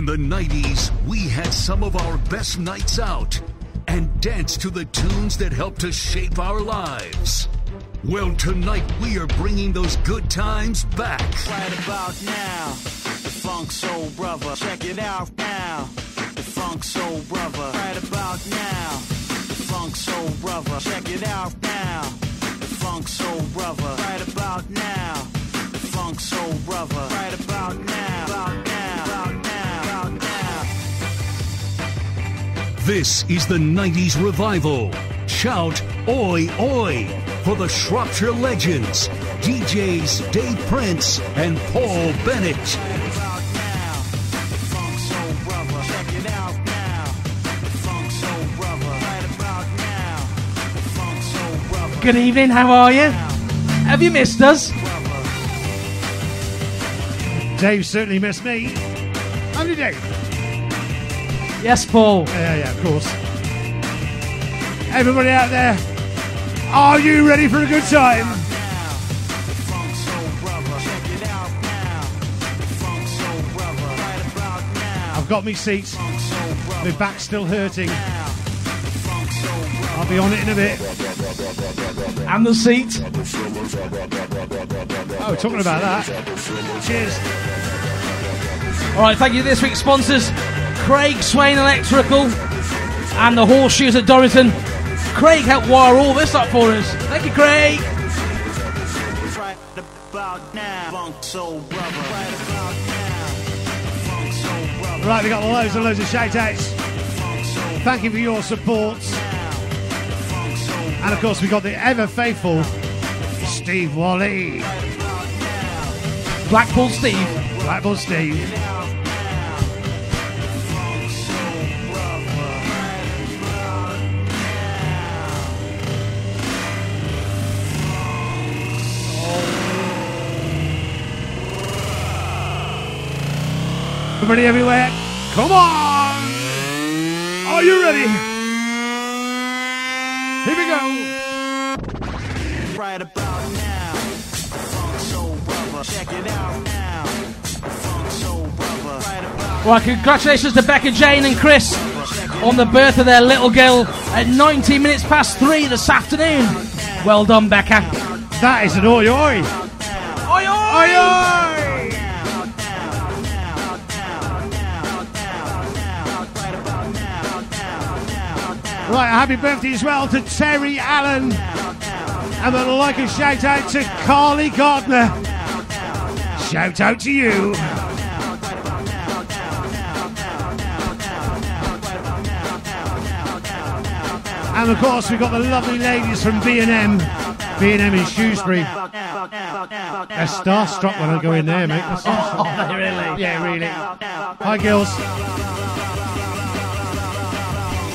In the 90s, we had some of our best nights out and danced to the tunes that helped to shape our lives. Well, tonight we are bringing those good times back. Right about now, the Funk Soul Brother. Check it out now, the Funk Soul Brother. Right about now, the Funk Soul Brother. Check it out now, the Funk Soul Brother. Right about now, the Funk Soul Brother. Right about now, about now, This is the 90s revival. Shout Oi Oi for the Shropshire legends, DJs Dave Prince and Paul Bennett. About now, the Funk Soul Brother. Check it out now, the Funk Soul Brother. Right about now, the Funk Soul Brother. Good evening, how are you? Have you missed us? Dave certainly missed me. How did Dave? Yes, Paul. Yeah, yeah, of course. Everybody out there, are you ready for a good time? Funk Soul Brother. Check it out now, the Funk Soul Brother. Right about now, I've got me seats. Funk Soul Brother. My back's still hurting. Now, the Funk Soul Brother. I'll be on it in a bit. And the seat. Oh, talking about that. Cheers. All right, thank you to this week's sponsors Craig Swain Electrical and the Horseshoes at Dorrington. Craig helped wire all this up for us. Thank you, Craig. Right about now, Funk Soul Brother. Right about now, Funk Soul Brother. Right, we got loads and loads of shout outs. Thank you for your support. now, Funk Soul And of course, we got the ever faithful Steve Wally. Blackpool Steve. Blackpool Steve. Everybody everywhere, come on! Are you ready? Here we go. right about now, Funk Soul Brother. Check it out now, Funk Soul Brother. Right about Right, congratulations to Becca, Jane, and Chris on the birth of their little girl at 19 minutes past three this afternoon. Well done, Becca. That is an oi oi. Oi, oi! Oi oi! Right, a happy birthday as well to Terry Allen. And I'd like a shout out to Carly Gardner. Shout out to you. And of course, we've got the lovely ladies from B&M. B&M in Shrewsbury. They're starstruck when I go in there, mate. They're starstruck. Oh, really? Yeah, really. Hi, girls.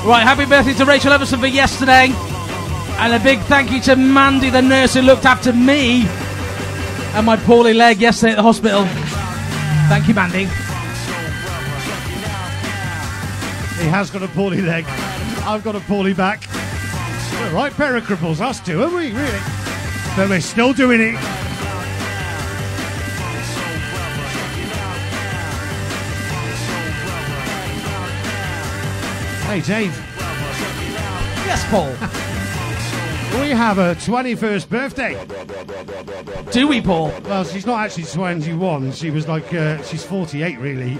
Right, happy birthday to Rachel Everson for yesterday. And a big thank you to Mandy, the nurse who looked after me and my poorly leg yesterday at the hospital. Thank you, Mandy. He has got a poorly leg. I've got a poorly back. We're right pair of cripples, us two, are we? Really? But we're still doing it. Hey, Dave. Yes, Paul. We have a 21st birthday. Do we, Paul? Well, she's not actually 21. She was like, uh, she's 48, really.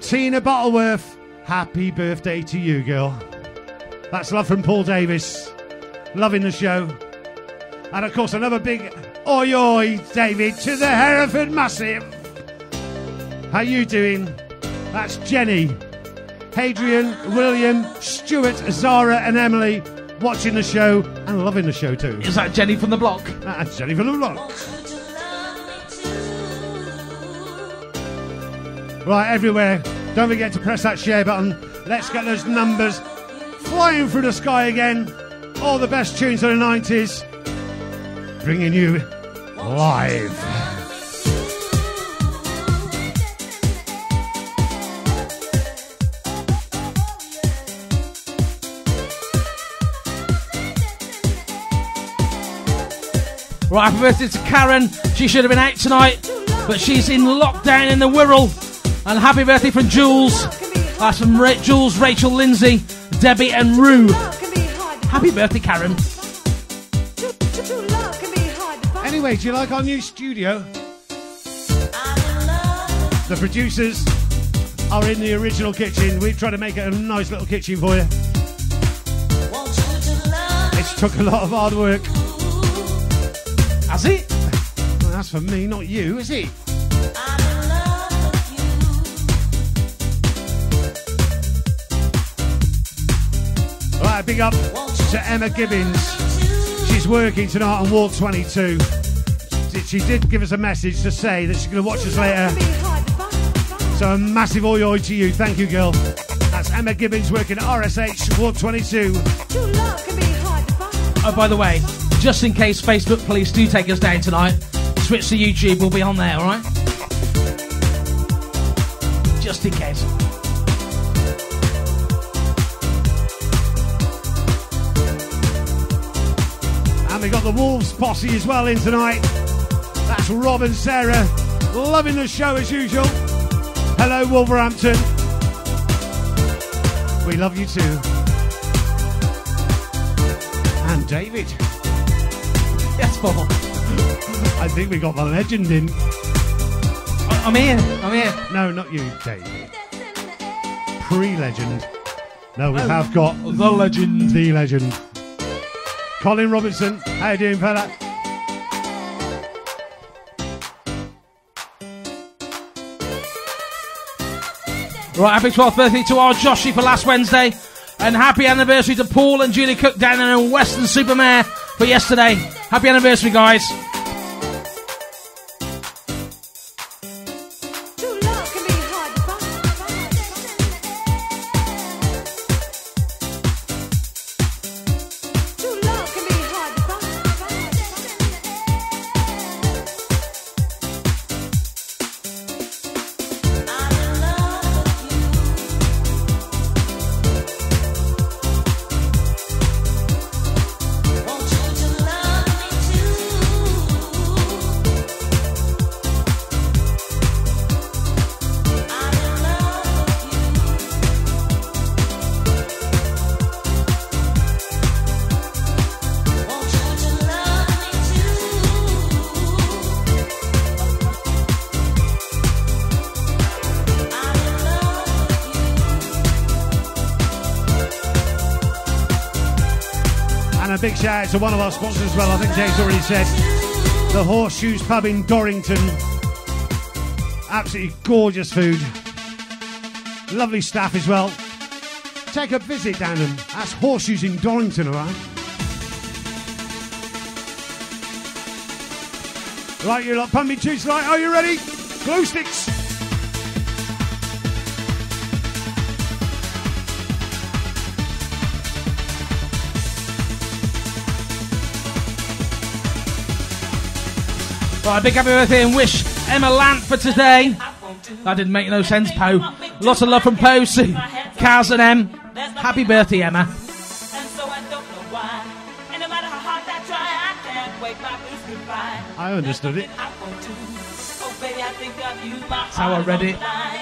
Tina Bottleworth, happy birthday to you, girl. That's love from Paul Davis. Loving the show. And of course, another big oi oi, David, to the Hereford Massive. How you doing? That's Jenny, Hadrian, William, Stuart, Zara, and Emily watching the show and loving the show too. Is that Jenny from the block? That's Jenny from the block. Right, everywhere. Don't forget to press that share button. Let's get those numbers flying through the sky again. All the best tunes of the 90s. Bringing you live. Right, happy birthday to Karen. She should have been out tonight, but she's in lockdown in the Wirral. And happy birthday from Jules. That's from Ra- Jules, Rachel, Lindsay, Debbie, and Rue. Happy birthday, Karen. Anyway, do you like our new studio? The producers are in the original kitchen. We've tried to make it a nice little kitchen for you. It's took a lot of hard work. Has it? Well, that's for me, not you, is it? Right, big up to Emma Gibbons. She's working tonight on Wall 22. She did give us a message to say that she's going to watch us later. So a massive oi oi to you. Thank you, girl. That's Emma Gibbons working at RSH Ward 22. Oh, by the way, just in case Facebook police do take us down tonight, switch to YouTube. We'll be on there, all right? Just in case. And we got the Wolves posse as well in tonight. That's Rob and Sarah. Loving the show as usual. Hello, Wolverhampton. We love you too. And David. I think we got the legend in. I- I'm here. I'm here. No, not you, Dave. Pre legend. No, we have got The legend. the legend. Colin Robinson. How you doing, fella? Right, happy 12th birthday to our Joshy for last Wednesday. And happy anniversary to Paul and Julie Cook down in Weston-super-Mare for yesterday. Happy anniversary, guys. Big shout out to one of our sponsors as well. I think James already said the Horseshoes Pub in Dorrington. Absolutely gorgeous food. Lovely staff as well. Take a visit down them. That's Horseshoes in Dorrington, all right? Right, you lot pumping tunes tonight. Are you ready? Glue sticks. Right, big happy birthday and wish Emma Lant for today. That didn't make no sense, Poe. Lots of love from Poe, Sue, Kaz, and Em. Happy birthday, Emma. I understood it. know why. And no matter how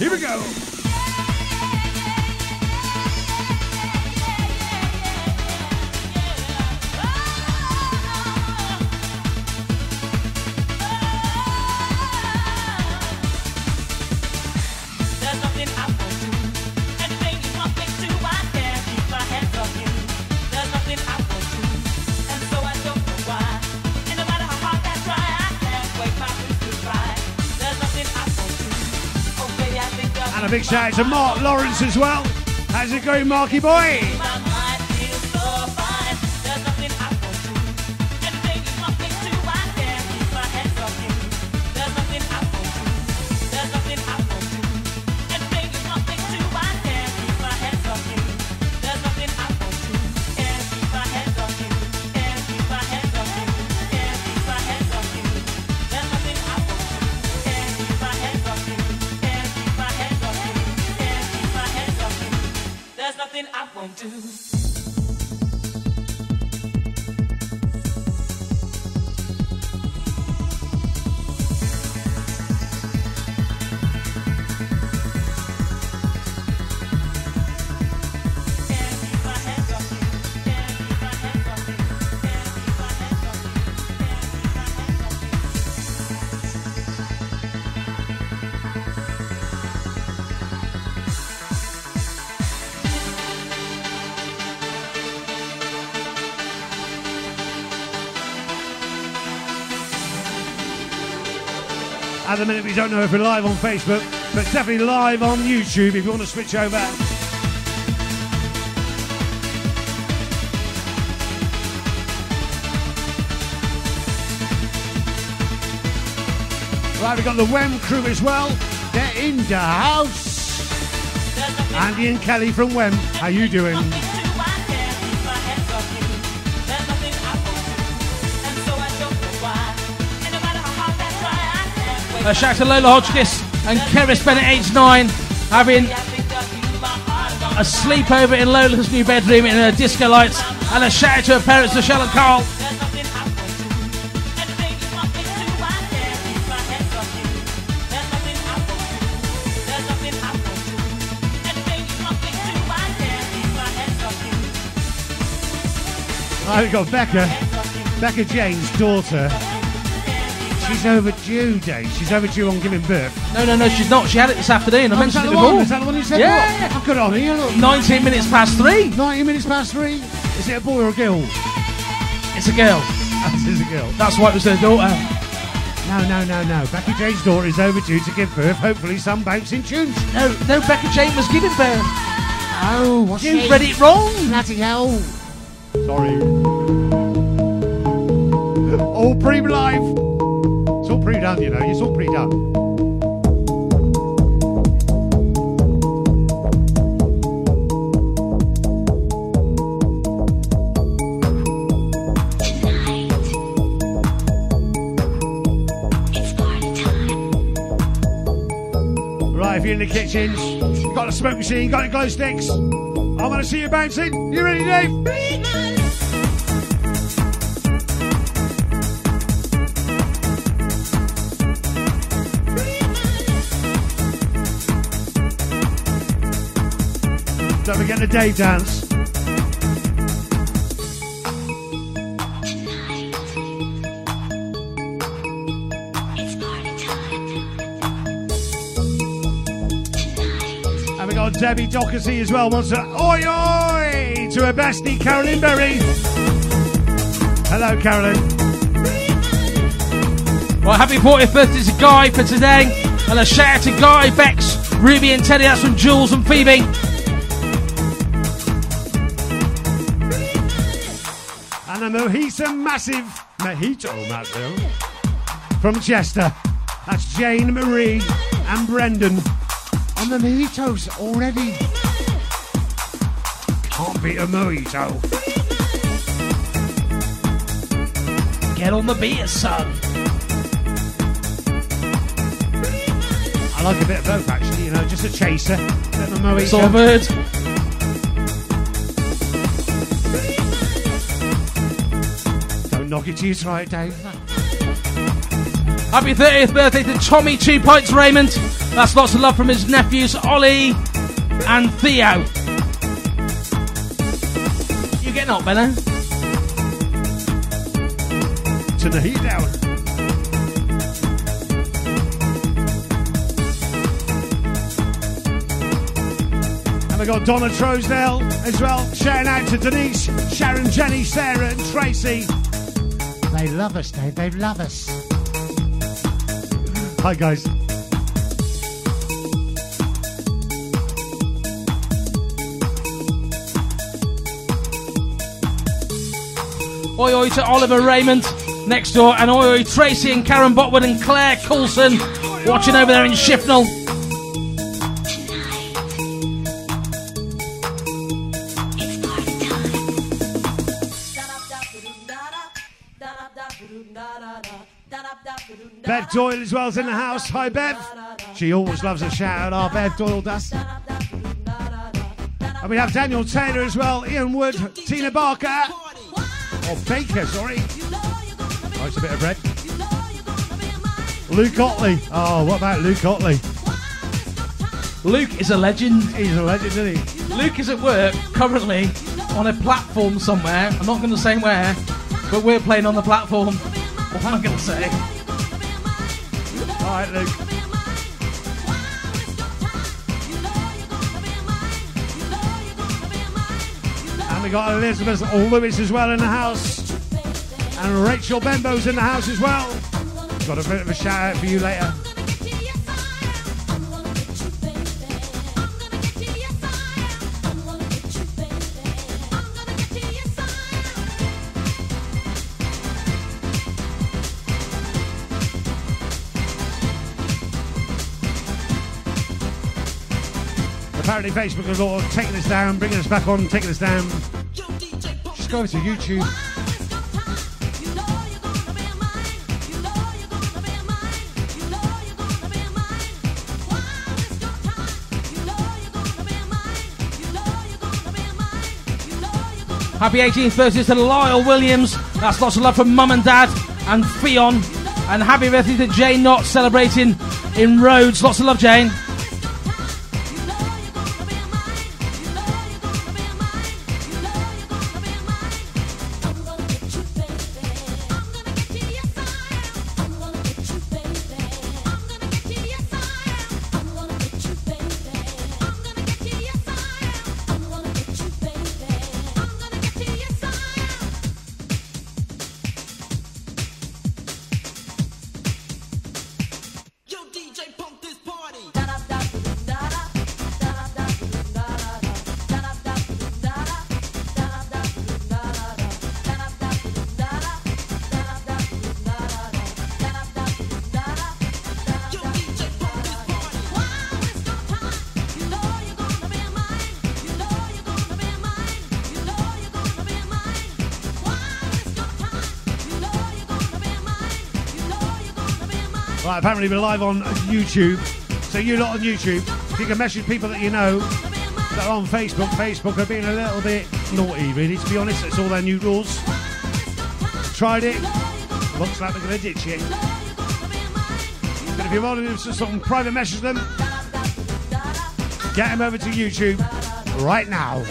Here we go. And a big shout out to Mark Lawrence as well. How's it going, Marky boy? The minute, we don't know if we're live on Facebook, but definitely live on YouTube if you want to switch over. Right, we've got the Wem crew as well. They're in the house. Andy and Kelly from Wem. How you doing? Uh, shout out to Lola Hodgkiss and Keris Bennett, age 9, having a sleepover in Lola's new bedroom in her disco lights. And a shout out to her parents, Michelle and Carl. We've got Becca. Becca Jane's daughter. She's overdue, Dave. She's overdue on giving birth. No, no, no, she's not. She had it this afternoon. I Oh, is that mentioned it the one? before. Is that the one you said? Yeah. Look, I've got it on here. Look. 19 minutes past three. 90 minutes past three. Is it a boy or a girl? It's a girl. That is a girl. That's why it was her daughter. No, no, no, no. Becky Jane's daughter is overdue to give birth. Hopefully, some bouncing tunes. No, no, Becca Jane was giving birth. Oh, what's You read it wrong. Bloody hell. Sorry. All pre live. It's all pre done, you know. It's all pre done. Right, if you're in the kitchens, got a smoke machine, got your glow sticks. I want to see you bouncing. You ready, Dave? Don't forget the dance. And we got Debbie Doherty as well. Wants to oi oi to her bestie Carolyn Berry. Hello, Carolyn. Well, happy 40th birthday to Guy for today. And a shout out to Guy, Bex, Ruby, and Teddy. That's from Jules and Phoebe. And a mojito massive mojito oh, massive from Chester. That's Jane Marie and Brendan. And the mojitos already. Can't beat a mojito. Get on the beat, son. I like a bit of both actually, you know, just a chaser. Bit of a mojito. Don't knock it till you try Dave. Happy 30th birthday to Tommy Two Pints Raymond. That's lots of love from his nephews Ollie and Theo. You getting up, Benno? To the heat down. And we got Donna Troesdale as well. Shouting out to Denise, Sharon, Jenny, Sarah, and Tracy. They love us, Dave. They love us. Hi, guys. Oi oi to Oliver Raymond next door, and oi oi Tracy and Karen Botwood and Claire Coulson watching over there in Shifnal. Doyle as well is in the house. Hi, Bev. She always loves a shout out. Our Bev Doyle does. And we have Daniel Taylor as well, Ian Wood, Tina Barker, or Baker, sorry. Oh, it's a bit of bread. Luke Otley. Oh, what about Luke Otley? Luke is a legend. He's a legend, isn't he? Luke is at work currently on a platform somewhere. I'm not going to say where, but we're playing on the platform. What am I going to say? All right, Luke. And we got Elizabeth Lewis as well in the house. And Rachel Bembo's in the house as well. Got a bit of a shout out for you later. Apparently Facebook are all taking us down, bringing us back on, taking us down. Just go to YouTube. Happy 18th birthday to Lyle Williams. That's lots of love from Mum and Dad and Fion. And happy birthday to Jane Knott celebrating in Rhodes. Lots of love, Jane. Apparently we're live on YouTube. So you lot on YouTube, if you can message people that you know that are on Facebook, Facebook are being a little bit naughty, really, to be honest. It's all their new rules. Tried it. Looks like they're going to ditch it. But if you want to do something private message them, get them over to YouTube right now.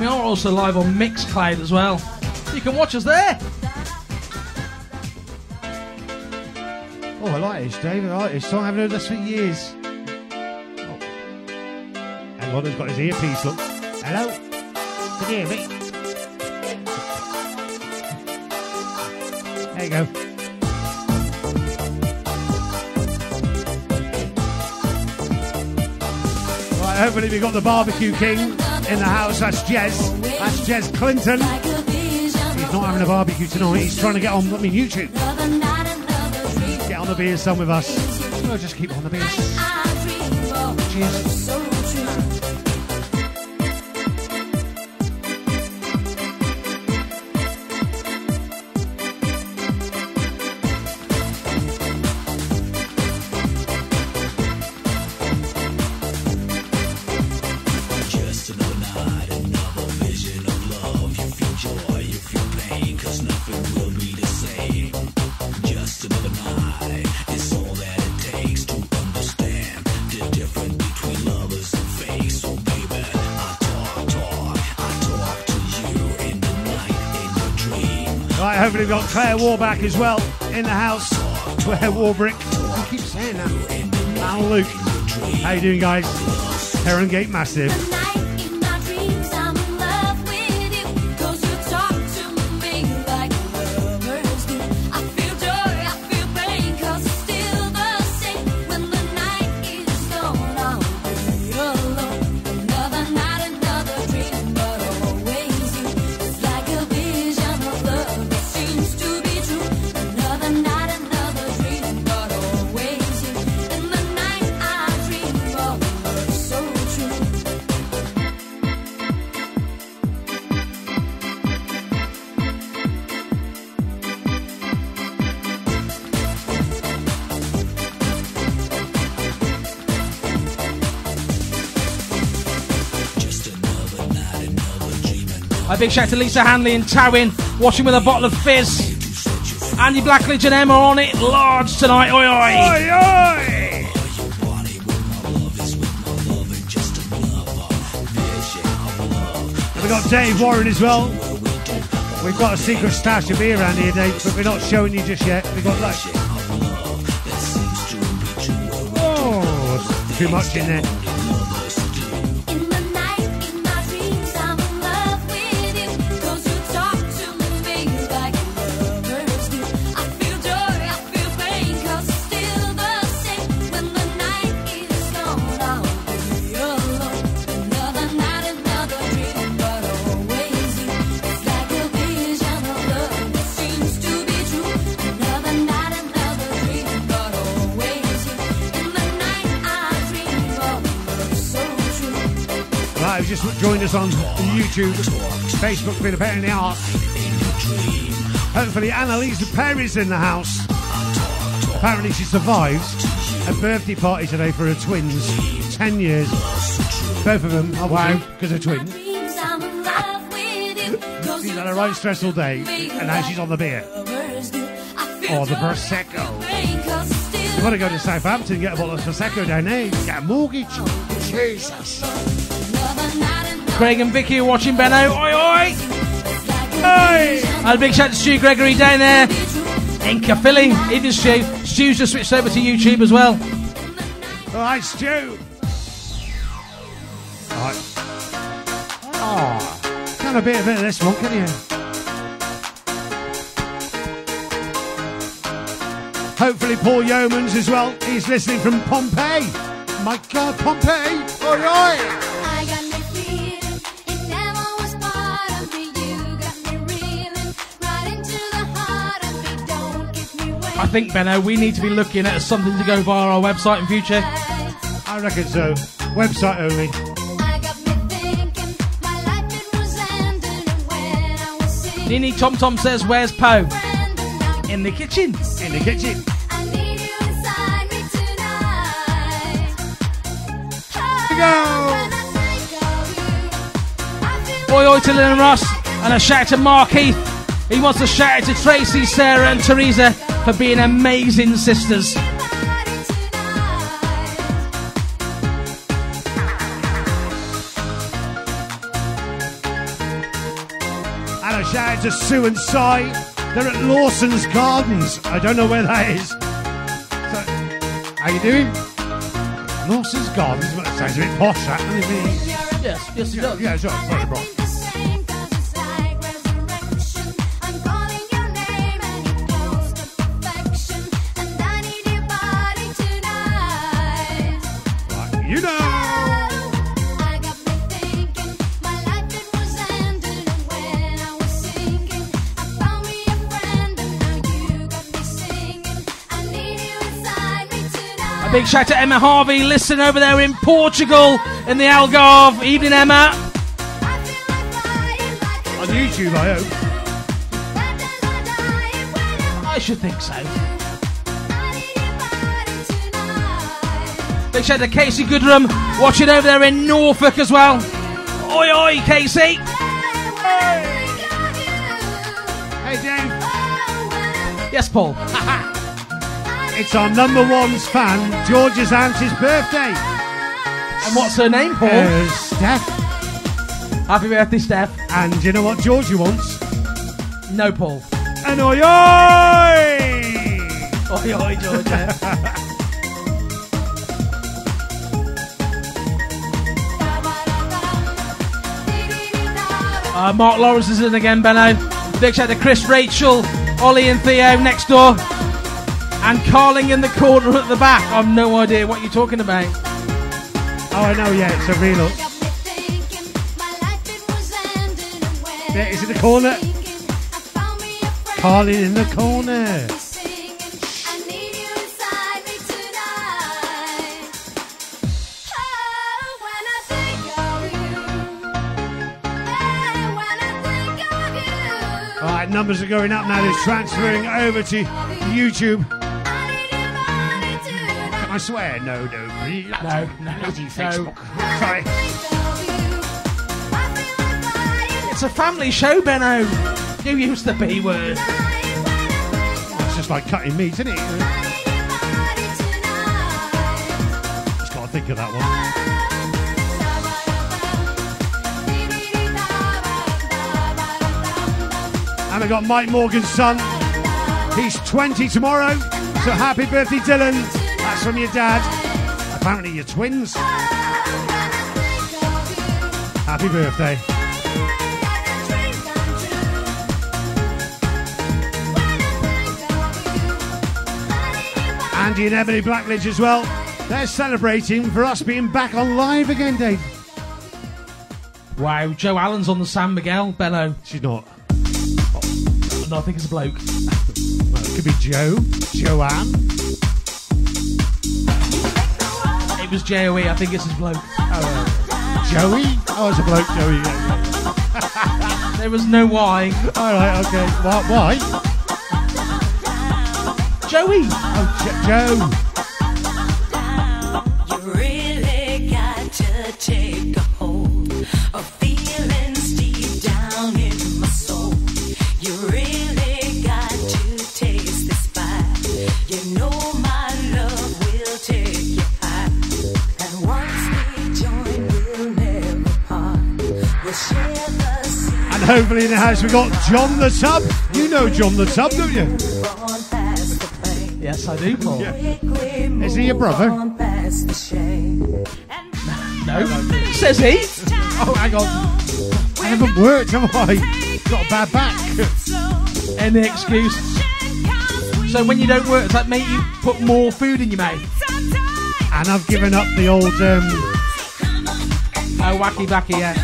We are also live on Mixcloud as well. You can watch us there. Oh, I like this, Dave. I like this song. I haven't heard this for years. Oh. He's got his earpiece. Look. Hello? Can you hear me? There you go. Right, hopefully we got the barbecue king in the house. That's Jez. That's Jez Clinton. He's not having a barbecue tonight. He's trying to get on, I mean, YouTube. Get on the beers son with us. We'll just keep on the beers. Cheers. Claire Warback as well in the house. Claire Warbrick. I keep saying that. Al Luke. How you doing, guys? Heron Gate Massive. Big shout to Lisa Hanley in Tywyn, watching with a bottle of fizz. Andy Blackledge and Emma on it large tonight. Oi oi! Oi, oi! And we got Dave Warren as well. We've got a secret stash of beer around here, Dave, but we're not showing you just yet. We've got like. Oh, too much in there. Joined us on YouTube, Facebook's been apparently art. Hopefully, Annalisa Perry's in the house. Apparently, she survives a birthday party today for her twins. Ten years. Both of them, obviously, because they're twins. Dreams, I'm in love with you. 'Cause She's you had a right stressful day, and now she's on the beer. lovers do. I feel Or the Prosecco. pain, You've got to go to Southampton and get a bottle of Prosecco down there. Get a mortgage. Jesus. Craig and Vicky are watching Benno. Oi oi! A And a big shout to Stu Gregory down there in Caerphilly. Even Stu. Stu's just switched over to YouTube as well. All right, Stu. All right. Oh, ah, can't a bit of of this one, can you? Hopefully, Paul Yeomans as well. He's listening from Pompeii. My God, Pompeii! All right. I think, Benno, we need to be looking at something to go via our website in future. I reckon so. Website only. I got me thinking my life it was ending when I was seeing Nini Tom Tom says, Where's Poe? and In the kitchen. In the kitchen. I need you inside me tonight. go. When I think of you, I feel Oi oi to Lynn Ross. And a shout to Mark Heath. He wants to shout out to Tracy, Sarah, and Teresa for being amazing sisters. your body tonight. And a shout out to Sue and Cy. They're at Lawson's Gardens. I don't know where that is. So, how you doing? Lawson's Gardens. That sounds a bit posh, that, doesn't it? Yes, yes, it does. Yeah, it's all right. Sorry, bro. Big shout to Emma Harvey, listen over there in Portugal in the Algarve. Evening, Emma. I feel like flying like a On YouTube, I hope. Bad days are dying when I should think so. I need your body tonight. Big shout to Casey Goodrum, watching over there in Norfolk as well. Oi, oi, Casey. Hey, Dave. Yes, Paul. It's our number one's fan, George's auntie's birthday. And what's her name, Paul? Uh, Steph. Happy birthday, Steph. And you know what Georgie wants? No, Paul. An oi oi! Oi, oi, Georgia. Uh, Mark Lawrence is in again, Benno. Big shout to Chris, Rachel, Ollie, and Theo next door. And Carling in the corner at the back. I've no idea what you're talking about. Oh, I know, yeah, it's a real. There, is it the corner? Carly in the corner. Numbers are going up now. It's transferring over to YouTube. I swear, no, no, bloody, No, no, bloody no. Facebook. Sorry. Think of you. I feel like flying. It's a family show, Benno. You used the B word. It's just like cutting meat, isn't it? Just got to think of that one. And I got Mike Morgan's son. He's 20 tomorrow. So happy birthday, Dylan. From your dad. Apparently, you're twins. Happy birthday. Andy and Emily Blackledge as well. They're celebrating for us being back on live again, Dave. Wow, Joe Allen's on the San Miguel, Benno. She's not. No, I think it's a bloke. Well, it could be Joe, Joanne. It was Joey. I think it's his bloke. Joey? Oh, it's a bloke, Joey. Yeah, There was no why. All right, okay. Why? why? Joey! Oh, Jo- Joe. Hopefully in the house we've got John the Tub. You know John the Tub, don't you? on past the pain. Yes, I do, Paul. Quickly Is he your brother? on past the shame. No, says he. Oh, hang on. I haven't worked, have I? Got a bad back. Any excuse. So when you don't work, does that make you put more food in your mouth? And I've given up the old. Um, Oh, wacky backy, yeah.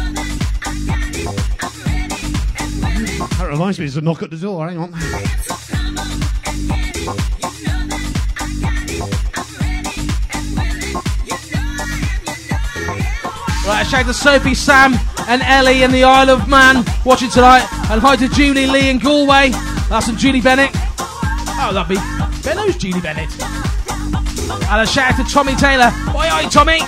That reminds me, there's a knock at the door. Hang on. Right, a shout out to Sophie, Sam, and Ellie in the Isle of Man watching tonight. And hi to Julie Lee in Galway. That's from Julie Bennett. Oh, lovely. Benno's Julie Bennett. And a shout out to Tommy Taylor. Oi, oi, Tommy.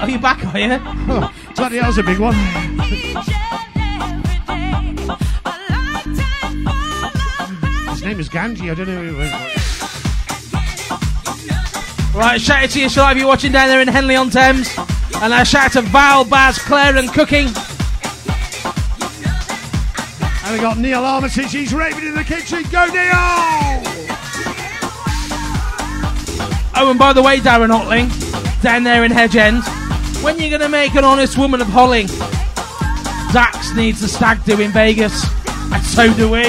Are you back, are you? Oh, bloody hell's a big one. His name is Ganji. I don't know who it was. Right, shout out to you, Shall if you're watching down there in Henley on Thames. And a shout out to Val, Baz, Claire, and Cooking. And we got Neil Armitage. He's raving in the kitchen. Go, Neil! Oh, and by the way, Darren Otley, down there in Hedge End, when you going to make an honest woman of Holly? Dax needs a stag do in Vegas, and so do we.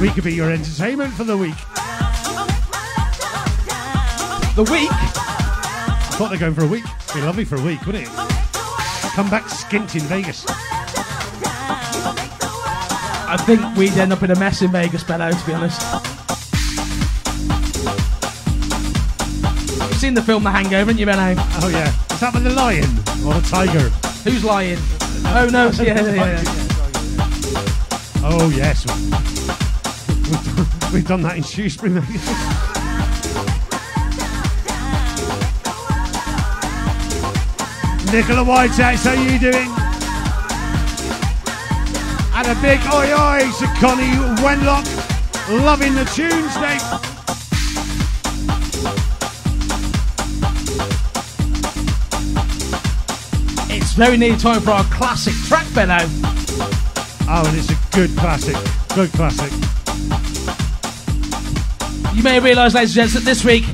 We could be your entertainment for the week. The week? I thought they're going for a week. It'd Be lovely for a week, wouldn't it? Come back skint in Vegas. I think we'd end up in a mess in Vegas, Benno, to be honest. Seen the film The Hangover, haven't you, Benno? Oh yeah, is that with the lion or the tiger? Who's lying? Oh, no, yeah, yeah, yeah. Oh yes, we've done, we've done that in Shrewsbury. Nicola Whitehouse, how you doing? And a big oi oi to Connie Wenlock, loving the tunes, Dave. Very nearly time for our classic track, Benno. Oh, and it's a good classic, good classic. You may realise, ladies and gents, that this week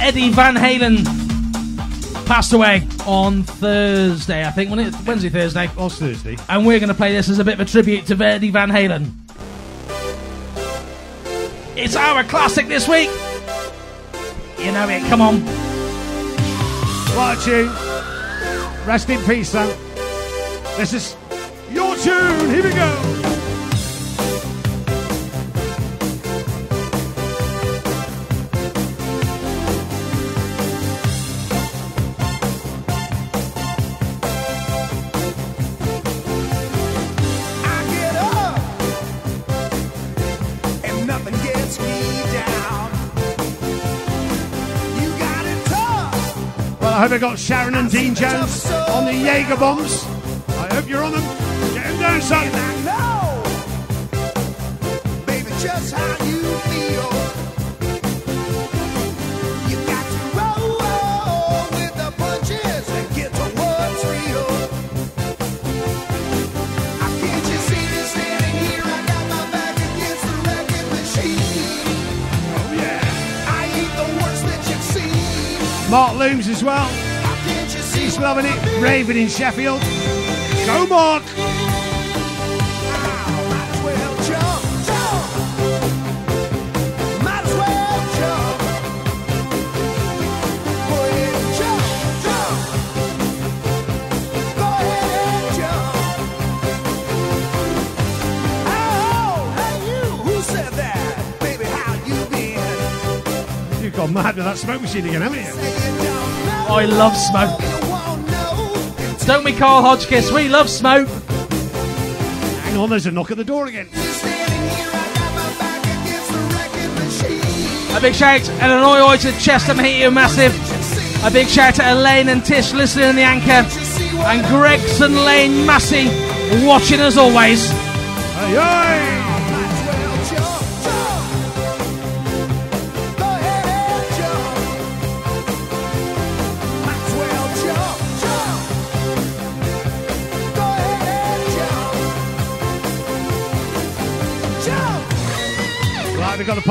Eddie Van Halen passed away on Thursday, I think, it? Wednesday, Thursday. Last Thursday. And we're going to play this as a bit of a tribute to Eddie Van Halen. It's our classic this week. You know it, come on. What a tune. Rest in peace, son. This is your tune. Here we go. Hope I got Sharon and Dean Jones on the Jaeger bombs. I hope you're on them. Get them down, son. baby, just how you feel. Mark Looms as well. Can't you see He's loving it. Raving in Sheffield. Go, Mark. Gone mad with that smoke machine again, haven't you? I love smoke. you won't know. Don't we, Carl Hodgkiss? We love smoke. Hang on, there's a knock at the door again. You're standing here, I got my back against the record machine. A big shout and an oi oi to Chester Mahitio Massive. A big shout to Elaine and Tish listening in the anchor. And Gregson Lane Massey watching as always. Hey, hey.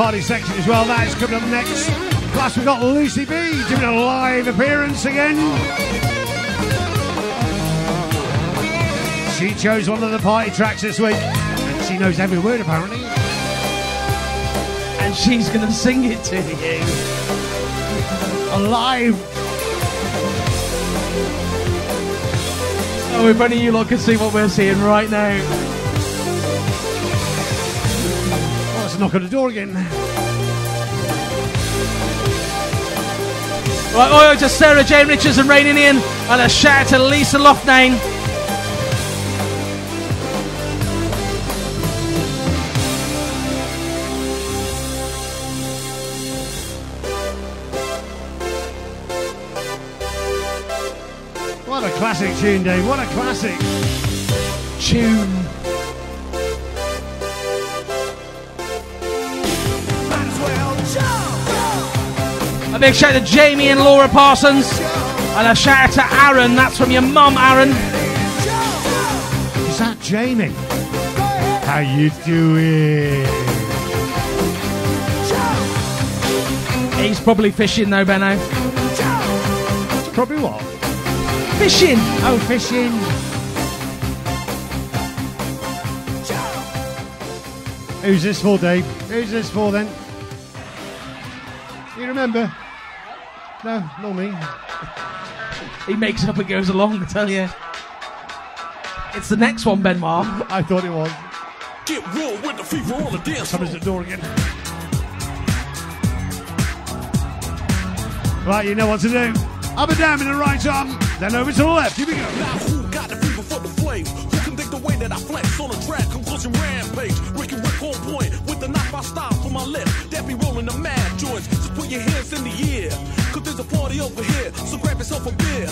Party section as well. That is coming up next. Plus, we've got Lucy B doing a live appearance again. She chose one of the party tracks this week, and she knows every word apparently. And she's going to sing it to you. Alive. Oh, if only you lot could see what we're seeing right now. Knock at the door again. Right, oi oi to Sarah Jane Richards and Raining In. And a shout to Lisa Loughnane. What a classic tune, Dave. What a classic. Tune. Big shout to Jamie and Laura Parsons. And a shout out to Aaron. That's from your mum, Aaron. Is that Jamie? How you doing? He's probably fishing though, Benno. Probably what? Fishing. Oh, fishing. Who's this for, Dave? Who's this for then? You remember? No, not me. He makes up and goes along, I tell you. It's the next one, Benoit. I thought it was. Get real with the fever on the dance floor. Someone's at the door again. Right, you know what to do. Up and down in the right arm, then over to the left. Here we go. Now who got the fever for the flame? Who can dig the way that I flex on the track? Conclusion rampage. With the knife I style for my. That be rolling the mad joints. Just put your hands in the air. Cause there's a party over here. So grab yourself a beer.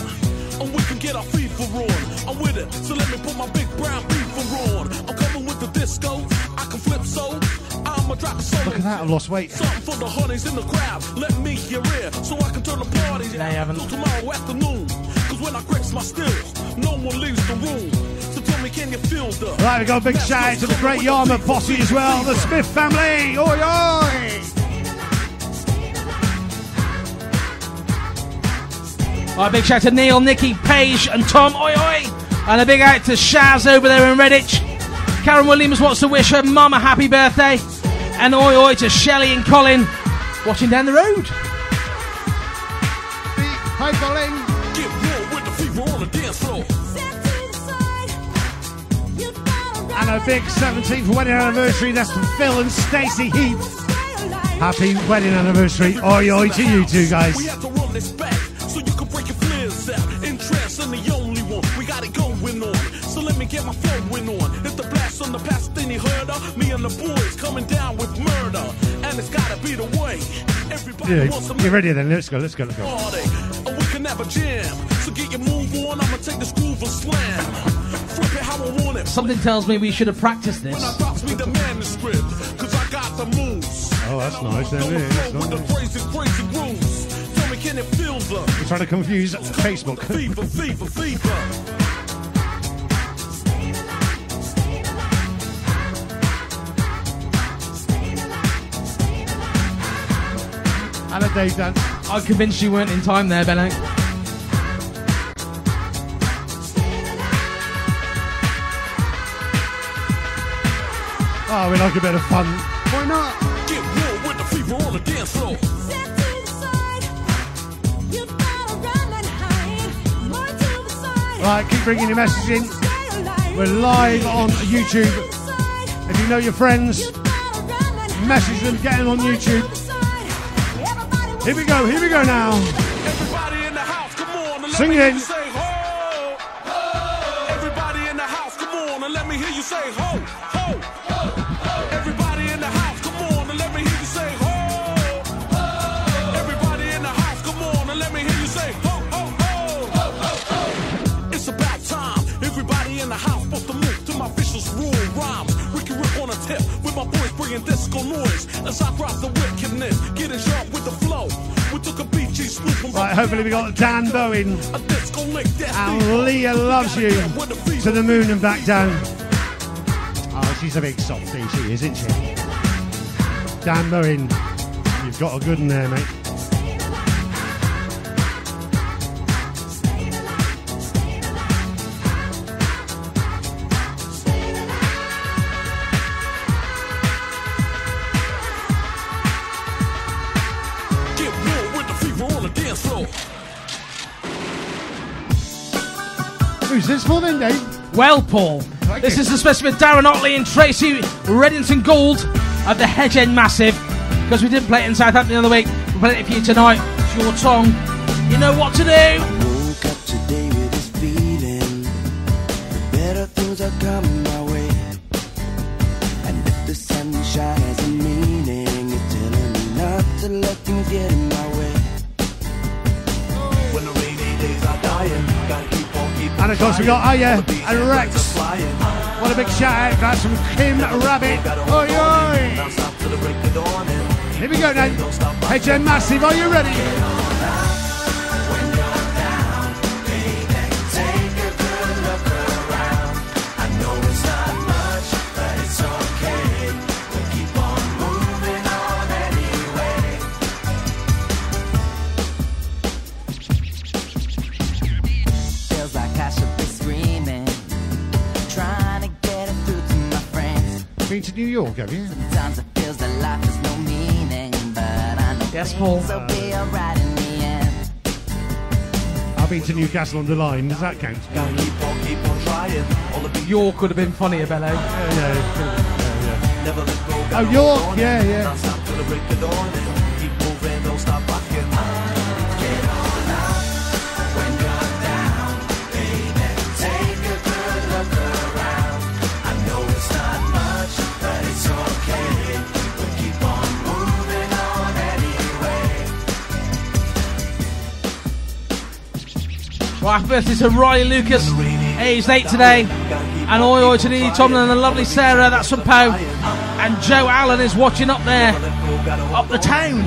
And we can get our on. I'm with it. So let me put my big brown beaver on. I'm coming with the disco. I can flip so. I'ma drop solo. Look at that, I've lost weight. Something for the honeys in the crowd. Let me hear it so I can turn the party They haven't. till tomorrow afternoon. Cause when I grips my stills, no one leaves the room. So can you feel the Right, we've got a big shout out to the Great Yarmouth posse as well. The Smith family. Oi, oi. Right, big shout to Neil, Nikki, Paige, and Tom. Oi, oi. And a big out to Shaz over there in Redditch. Karen Williams wants to wish her mum a happy birthday. And oi, oi to Shelley and Colin watching down the road. Hi, Colin. A big 17th wedding anniversary. That's from Phil and Stacey Heath. Happy wedding anniversary. Oi, oi to you two guys. We have to run this back so you can break your flares out. Interest in the only one. We got it going on. So let me get my flowing on. If the blast on the past, then you heard me and the boys coming down with murder. And it's gotta be the way. Everybody Yeah, wants to get ready then. Let's go, let's go, let's go. party. We can never jam. So get your move on, I'ma take this groove and slam. Something tells me we should have practiced this. drops me the manuscript, cause I got. Oh, that's nice. There Don't it is. flow with the Nice. crazy, crazy grooves. Tell me, can it feel the You're trying to confuse Facebook. fever, fever, fever? and a Dave dance. I'm convinced you weren't in time there, Benno. Oh, we like a bit of fun. Why not? Get real with the fever on the dance floor. Right, keep bringing your message in. We're live on YouTube. If you know your friends, message them, get them on YouTube. Here we go, here we go now. Everybody in Right, hopefully we got Dan Bowen a disco lick that's and Leah loves you to the moon and back down. Oh, she's a big softie, she is, isn't she? Dan Bowen, you've got a good one there, mate. Who's this for then, Dave? Well, Paul, Thank this you. is especially with Darren Otley and Tracy Reddington Gould of the Hedge End Massive. Because we didn't play it in Southampton the other week, we played it for you tonight. It's your song. You know what to do. Woke up today with this feeling. Better things are coming my way. And if the sunshine has a meaning, it's telling me not to let things get in my way. When the rainy days are dying, gotta keep on keeping And of course we got Aya and Rex. What a big shout out that's from Kim Rabbit. Oi oi! Here we go now. HM Massive, are you ready? Been to New York, have you? Sometimes it feels that life has no meaning, but I know Yes, Paul. things will be alright in the end. I've been to Newcastle on the line. Does that count? Gotta keep on, keep on trying. All the York would have been funnier, Benno. Yeah, yeah, never let go. Oh, York, yeah, yeah. Right, happy birthday to Riley Lucas, aged eight today. And oi oi to Neely Tomlin and the lovely Sarah, that's from Poe. And Joe Allen is watching up there, up the town.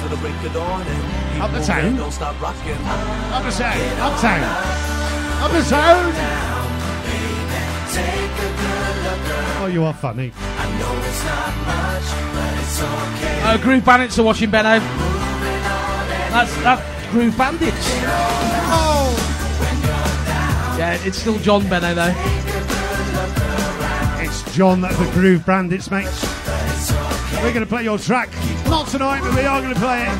Till the break of dawn and keep Up the town? Don't stop rocking. Up the town. Up the town. Oh, you are funny. Uh, Groove Bandits are watching Benno. That's that Groove Bandits. Yeah, it's still John Benno though. It's John, that's the Groove Bandits, mate. We're going to play your track. Not tonight, but we are going to play it.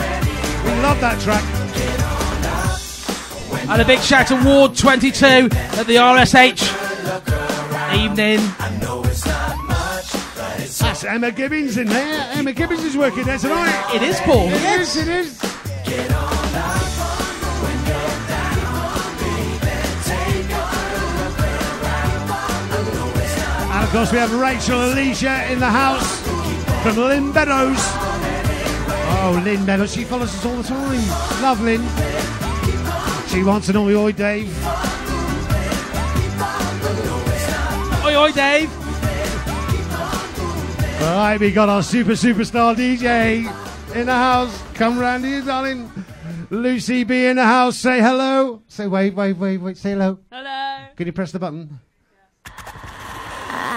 We love that track. And a big shout to Ward 22 at the RSH evening. That's Emma Gibbons in there. Emma Gibbons is working there tonight. It is Paul. It is, it is. Of course, we have Rachel Alicia in the house from Lynn Meadows. Oh, Lynn Meadows, she follows us all the time. Love Lynn. She wants an oi oi Dave. Oi, oi, Dave. All right, we got our super superstar DJ in the house. Come round here, darling. Lucy B in the house. Say hello. Say wait, wait, wait, wait. Say hello. Hello. Can you press the button?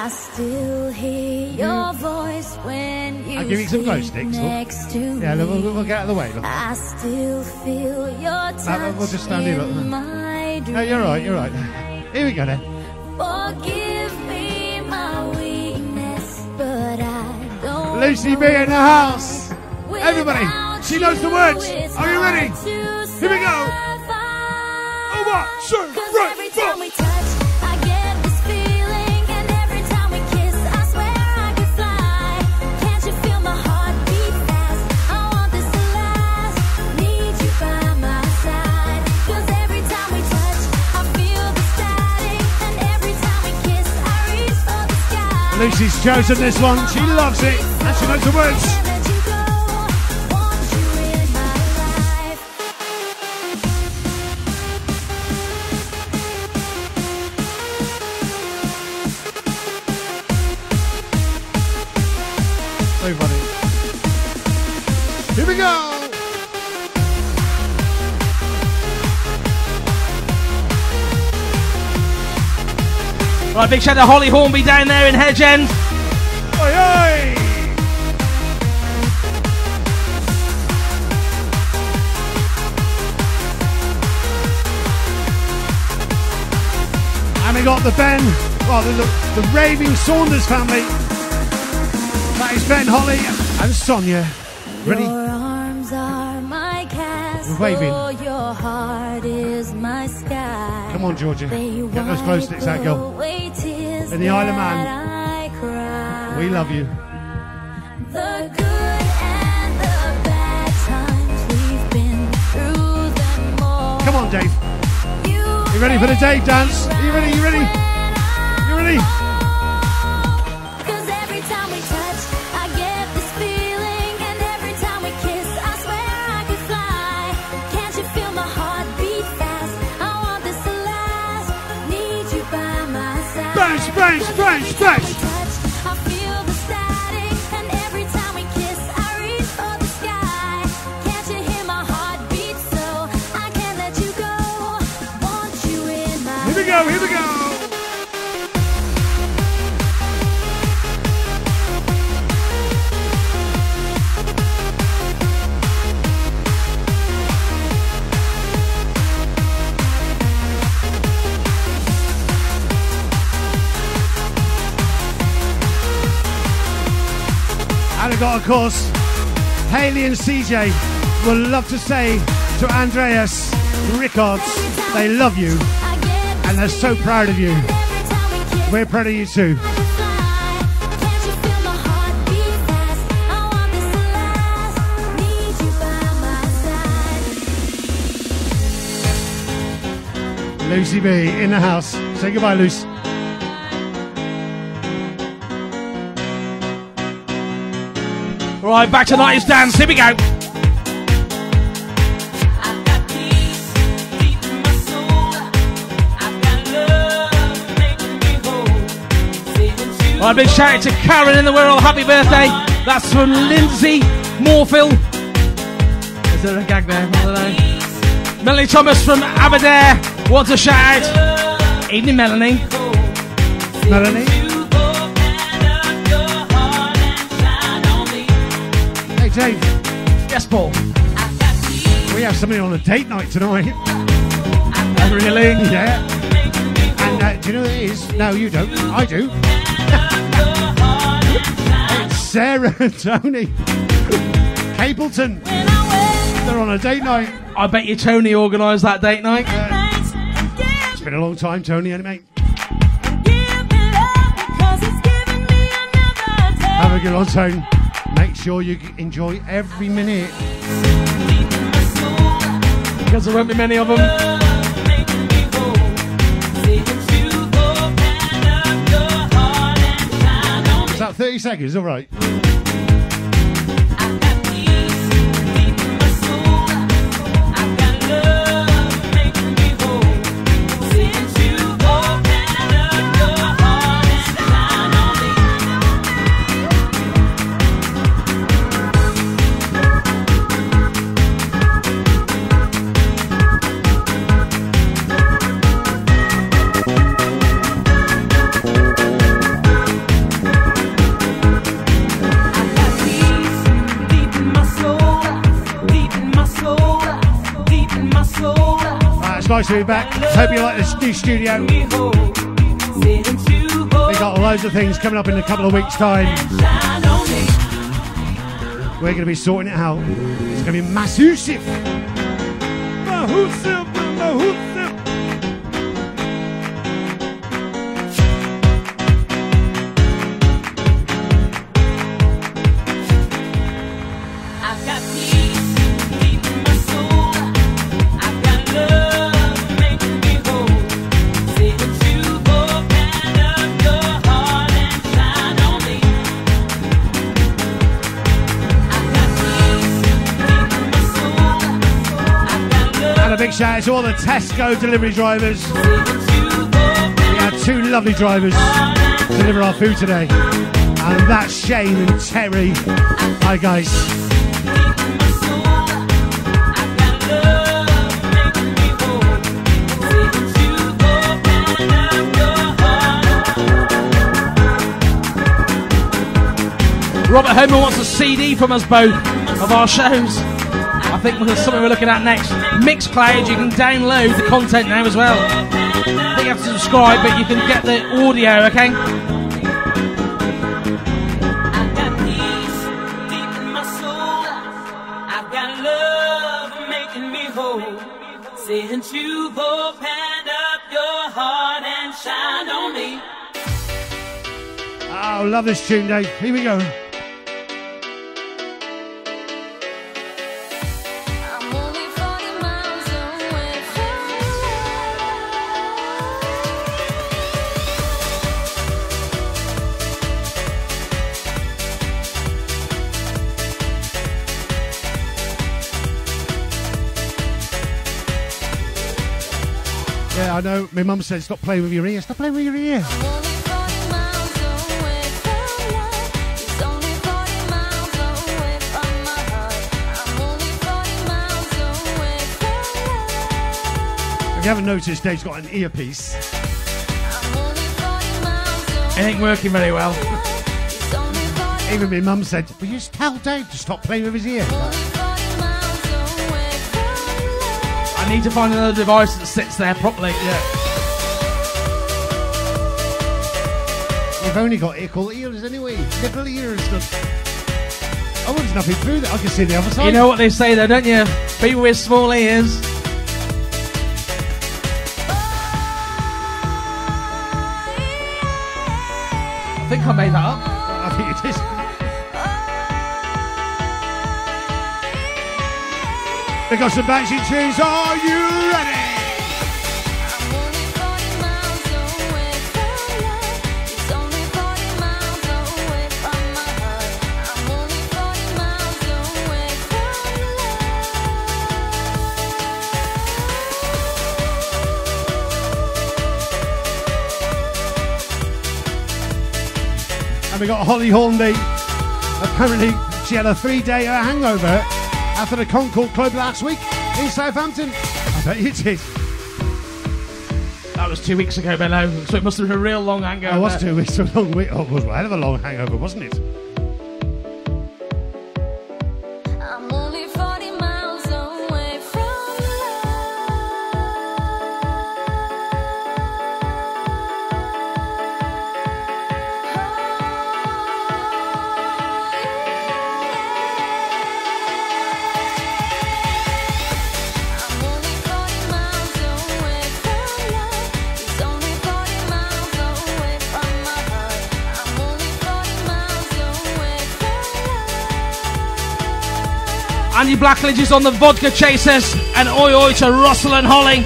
I still hear your mm. voice when you I'll give you some glow sticks, next to Yeah, look, we'll, we'll get out of the way. Look. I still feel your touch No, we'll just stand here, in look. my No, you're right, you're right. Here we go then. Forgive me my weakness, but I don't Lucy B in the house. Everybody, she knows the words. Are you ready? Here we go. Oh, what? Cause every Lucy's chosen this one. She loves it. And she knows the words. Right, big shout out to Holly Hornby down there in Hedge End. Oi, oi. And we got the Ben, well, the, the, the raving Saunders family. That is Ben, Holly, and Sonia. Ready? Your arms are my castle. waving. Come on, Georgia. Get those glow sticks out, girl. In the Isle of Man. We love you. The good and the bad times we've been through them all. Come on, Dave. You You ready for the Dave dance? Are you ready? You ready? You ready? Splash, splash, of course, Haley and CJ would love to say to Andreas Rickards, they love you and they're so proud of you. We're proud of you too. Lucy B in the house. Say goodbye, Luce. Right, back to 90s dance. Here we go. Right, big shout out to Karen in the world. Happy birthday. That's from Lindsay Morfill. Is there a gag there? I don't know. Melanie Thomas from Aberdare wants a shout out. Evening, Melanie. Melanie. Hey, Dave. Yes, Paul. We have somebody on a date night tonight. really? Yeah. And uh, do you know who it is? No, you don't. I do. it's Sarah and Tony. Capleton. They're on a date night. I bet you Tony organised that date night. It's been a long time, Tony, and mate. Have a good one, Tony. Sure you enjoy every minute. Because there won't be many of them. Is that 30 seconds? All right. Nice to be back. Hope you like this new studio. We got loads of things coming up in a couple of weeks' time. We're going to be sorting it out. It's going to be massive. Massive. Shout out to all the Tesco delivery drivers. We had two lovely drivers deliver our food today. And that's Shane and Terry. Hi, guys. Robert Homer wants a CD from us both of our shows. I think that's something we're looking at next. Mixcloud, you can download the content now as well. I think you have to subscribe, but you can get the audio, okay? I've got peace deep in my soul. I've got love making me whole. Since you've opened up your heart and shine on me. Oh, love this tune, Dave. Here we go. Know. My mum said stop playing with your ear. Stop playing with your ear. If you haven't noticed, Dave's got an earpiece. It ain't working very well. Even my mum said, Will you just tell Dave to stop playing with his ear? I need to find another device that sits there properly. Yeah. You've only got equal ears anyway. Little ears. I want nothing through that. I can see the other side. You know what they say though, don't you? People with small ears. I think I made that up. We got some bouncing tunes. Are you ready? And we got Holly Hornby. Apparently, she had a three-day hangover after the Concorde Club last week in Southampton. I bet you did. That was two weeks ago, Benno. So it must have been a real long hangover. I was two weeks, a long week. Oh, it was a hell of a long hangover, wasn't it? Andy Blackledge is on the vodka chasers, and oi oi to Russell and Holly.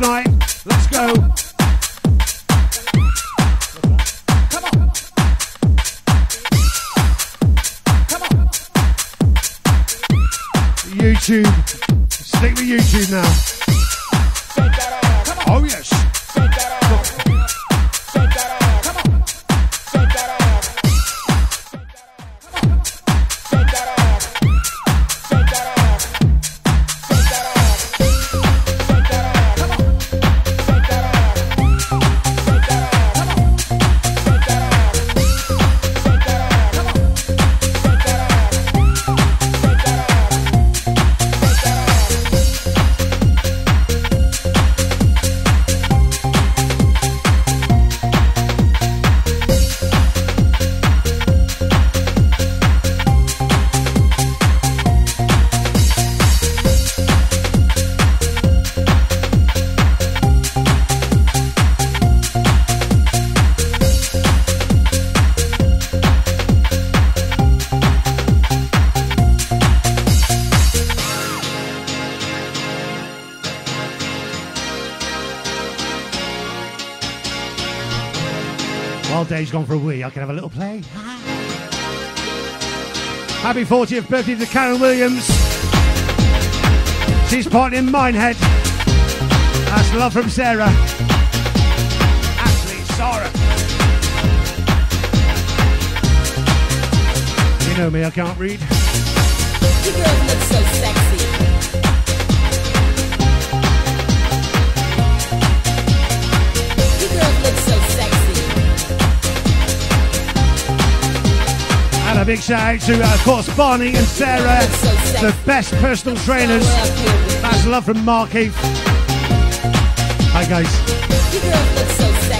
Tonight. Dave's gone for a wee, I can have a little play. Happy 40th birthday to Karen Williams. She's partying in Minehead. That's love from Sarah. Ashley, Sarah. You know me, I can't read. You girls look so sexy. A big shout out to, uh, of course, Barney and Sarah, the best personal trainers. That's love from Mark Heath. Hi, guys.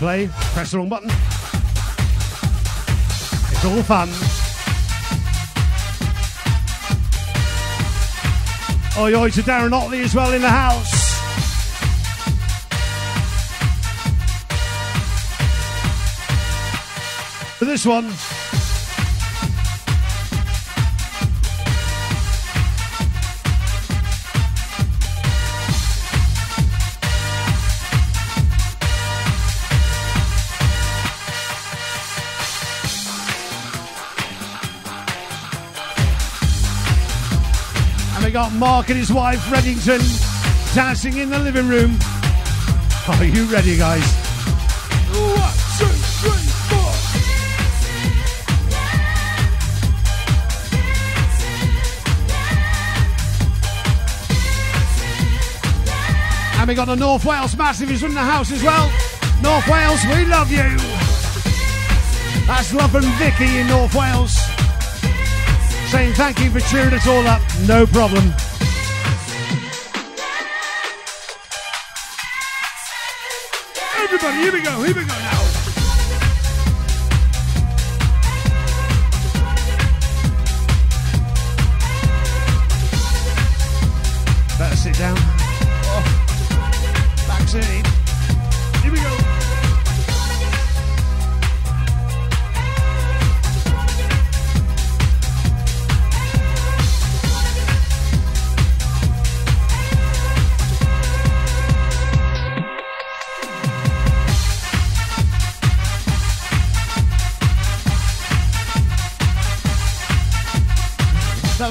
Play. Press the wrong button. It's all fun. Oi, oi to Darren Otley as well in the house. For this one, got Mark and his wife Reddington dancing in the living room. Are you ready, guys? One, two, three, four. And we got the North Wales Massive is in the house as well. North Wales, we love you. That's love from Vicky in North Wales. Saying thank you for cheering us all up. No problem. Everybody, here we go, here we go now.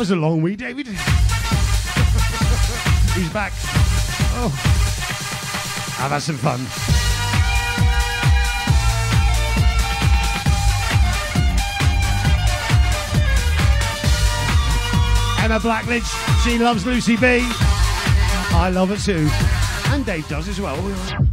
Was a long week, David. He's back. Oh. I've had some fun. Emma Blackledge, she loves Lucy B. I love it too. And Dave does as well.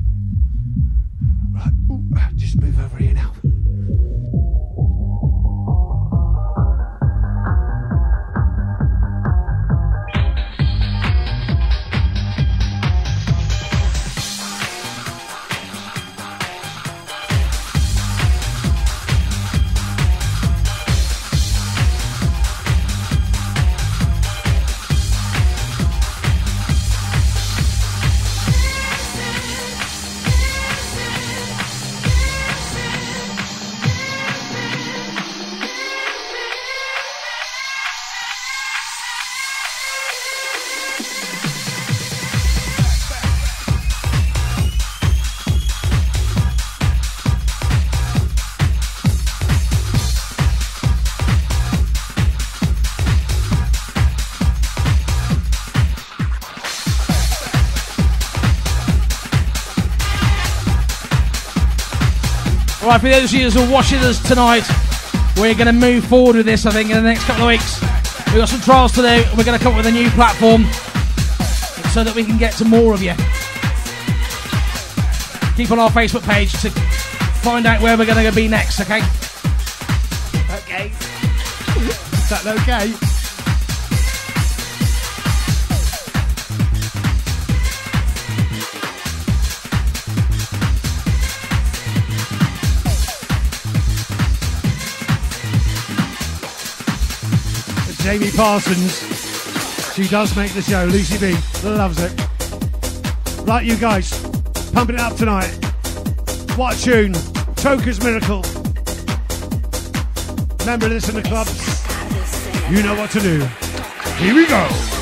For those of you who are watching us tonight, we're going to move forward with this, I think, in the next couple of weeks. We've got some trials to do, we're going to come up with a new platform so that we can get to more of you. Keep on our Facebook page to find out where we're going to be next, okay? Okay. Is that okay? Jamie Parsons. She does make the show. Lucy B loves it. Like you guys, pumping it up tonight. What a tune! Toca's Miracle. Remember this in the clubs. You know what to do. Here we go.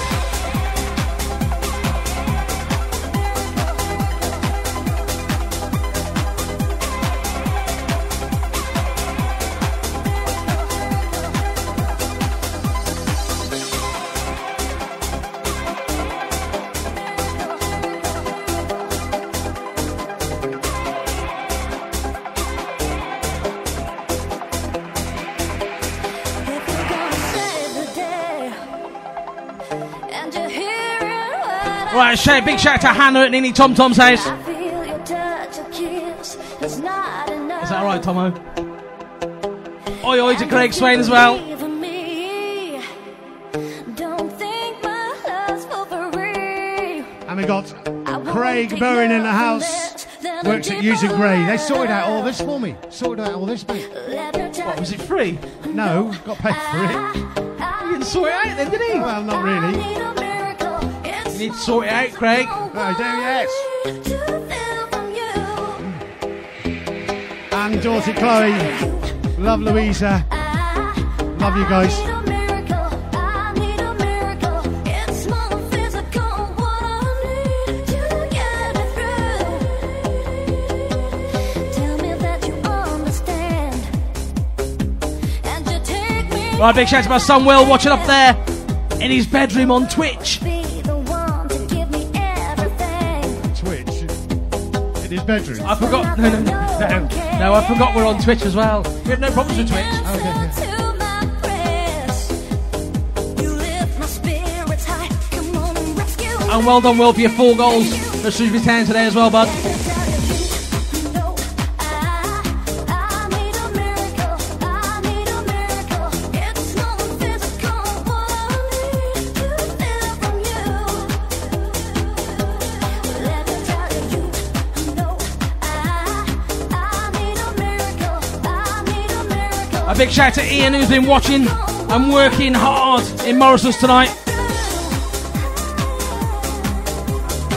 Shout, big shout out to Hannah at Nini Tom Tom's house. Is that alright, Tomo? Oi, oi to Craig Swain as well. And we got Craig Bowen in the house. Works at User Grey. They sorted out all this for me. Sorted out all this, mate. What, was it free? No, got paid for it. He didn't sort it out then, did he? Well, not really. You need to sort it out, Craig. I do, yes. And daughter Chloe. Love Louisa. Love you guys. Right, big shout out to my son Will watching up there in his bedroom on Twitch. His bedroom. I forgot. No, no, no, no, no. I forgot we're on Twitch as well. We have no problems with Twitch. And well done, Will, for your four goals for Shrewsbury Town today as well, bud. Big shout out to Ian who's been watching and working hard in Morrison's tonight.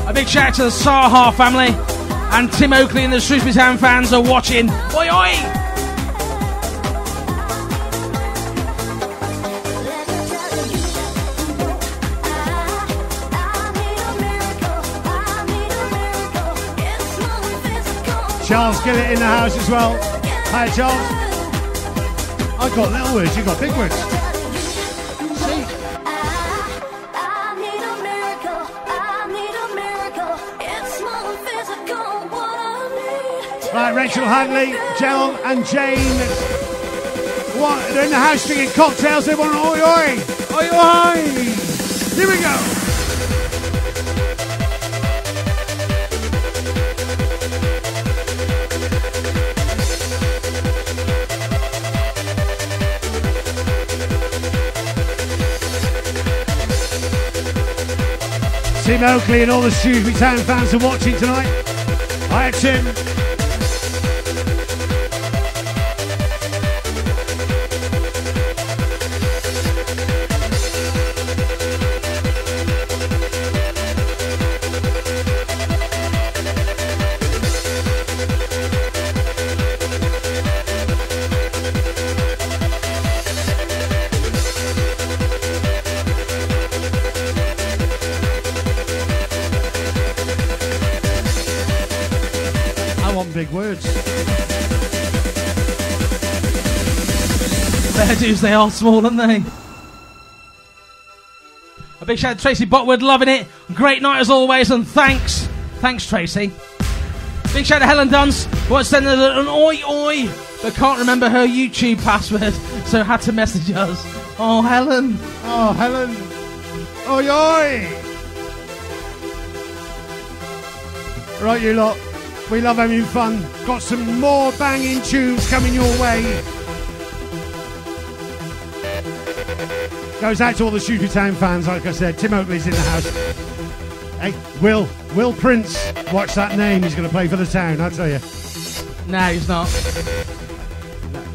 A big shout out to the Saha family and Tim Oakley and the Shrewsbury Town fans are watching. Oi oi! Charles Gillett in the house as well. Hi, Charles. I got little words, you got big words. Right, Rachel Hadley, Jel and Jane. What? They're in the house drinking cocktails. They want oi oi. Oi oi. Here we go. Tim Oakley and all the Shrewsbury Town fans are watching tonight. Hi, Tim. They are small, aren't they? A big shout out to Tracy Botwood, loving it. Great night as always, and thanks. Thanks, Tracy. Big shout to Helen Dunce. Wants to send her an oi oi, but can't remember her YouTube password, so had to message us. Oh, Helen. Oh, Helen. Oi, oi. Right, you lot. We love having fun. Got some more banging tunes coming your way. Goes out to all the Shrewsbury Town fans, like I said. Tim Oakley's in the house. Hey, Will. Will Prince. Watch that name. He's going to play for the town, I tell you. No, he's not.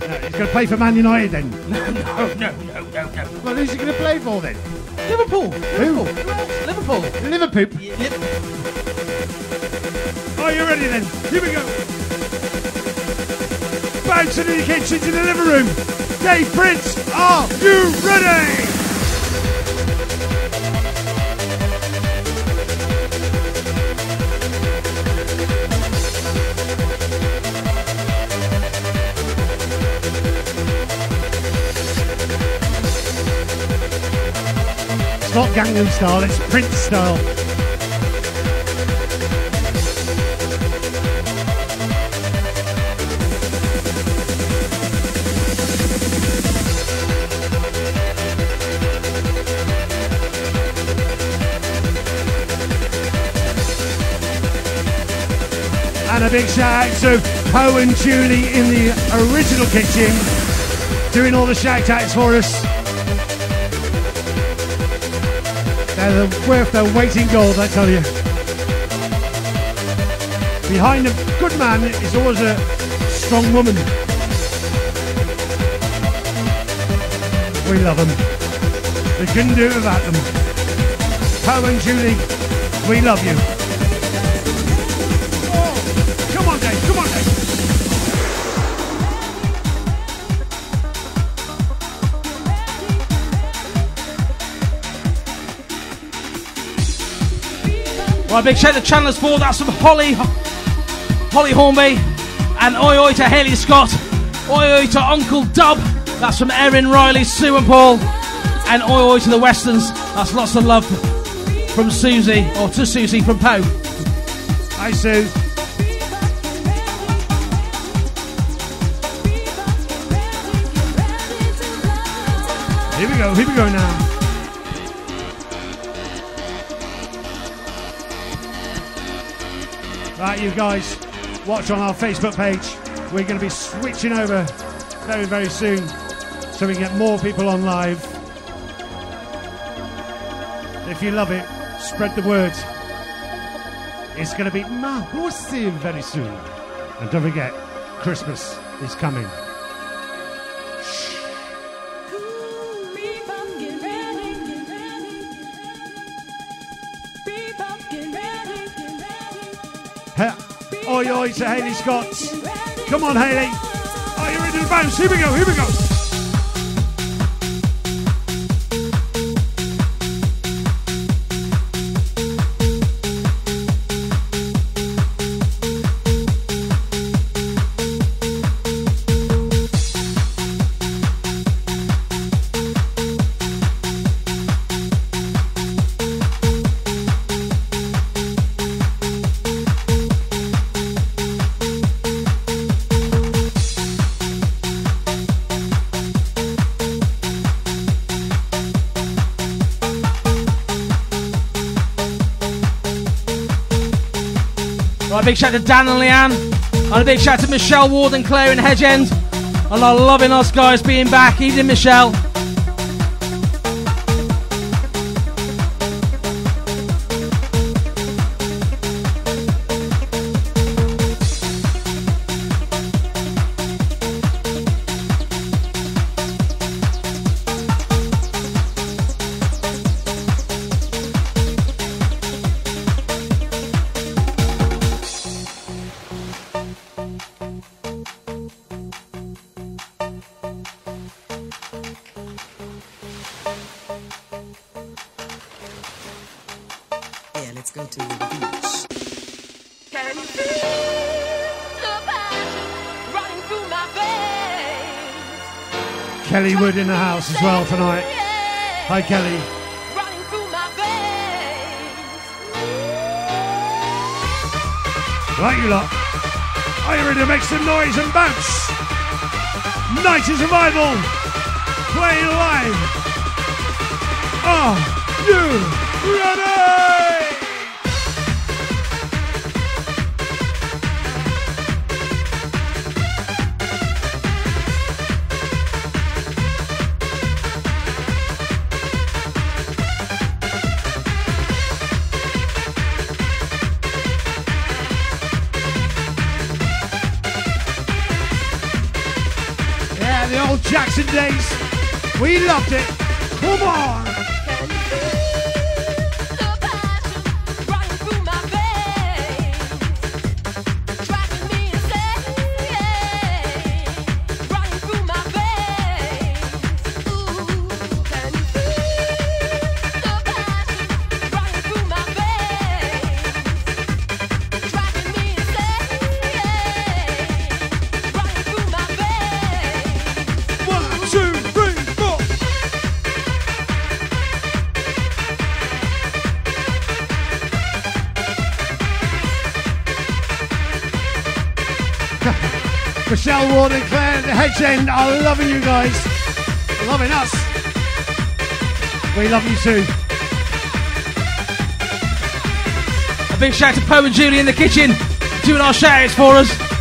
No, he's going to play for Man United then. No, no, no, no, no, no. Well, who's he going to play for then? Liverpool. Who? Liverpool. Liverpool. Are you ready then? Here we go. Bouncing in the kitchen to the living room. Dave Prince, are you ready? It's not Gangnam style, it's Prince style. And a big shout out to Poe and Julie in the original kitchen, doing all the shout outs for us. They're the- worth their weight in gold, I tell you. Behind a good man is always a strong woman. We love them. We couldn't do it without them. Poe and Julie, we love you. Right, big shout to Chandler's Ford. That's from Holly, Holly Hornby, and oi oi to Haley Scott. Oi oi to Uncle Dub. That's from Erin Riley, Sue and Paul, and oi oi to the Westerns. That's lots of love from Susie or to Susie from Poe. Hi, Sue. Here we go. Here we go now. You guys, watch on our Facebook page. We're going to be switching over very, very soon so we can get more people on live. If you love it, spread the word. It's going to be massive very soon. And don't forget, Christmas is coming. Oi to Haley Scott. Come on, Haley. Oh, Are you ready to bounce? Here we go, here we go. Right, big shout to Dan and Leanne. And a big shout to Michelle Ward and Claire in Hedge End. And I'm loving us guys being back. Evening, Michelle. In the house as well tonight. Hi, Kelly. Running through my veins. Right, you lot. Are you ready to make some noise and bounce? Night of Survival, playing live. Are you ready? We loved it. Come on. Michelle Ward and Claire, the Hedge End are loving you guys. Loving us. We love you too. A big shout to Poe and Julie in the kitchen doing our shout outs for us.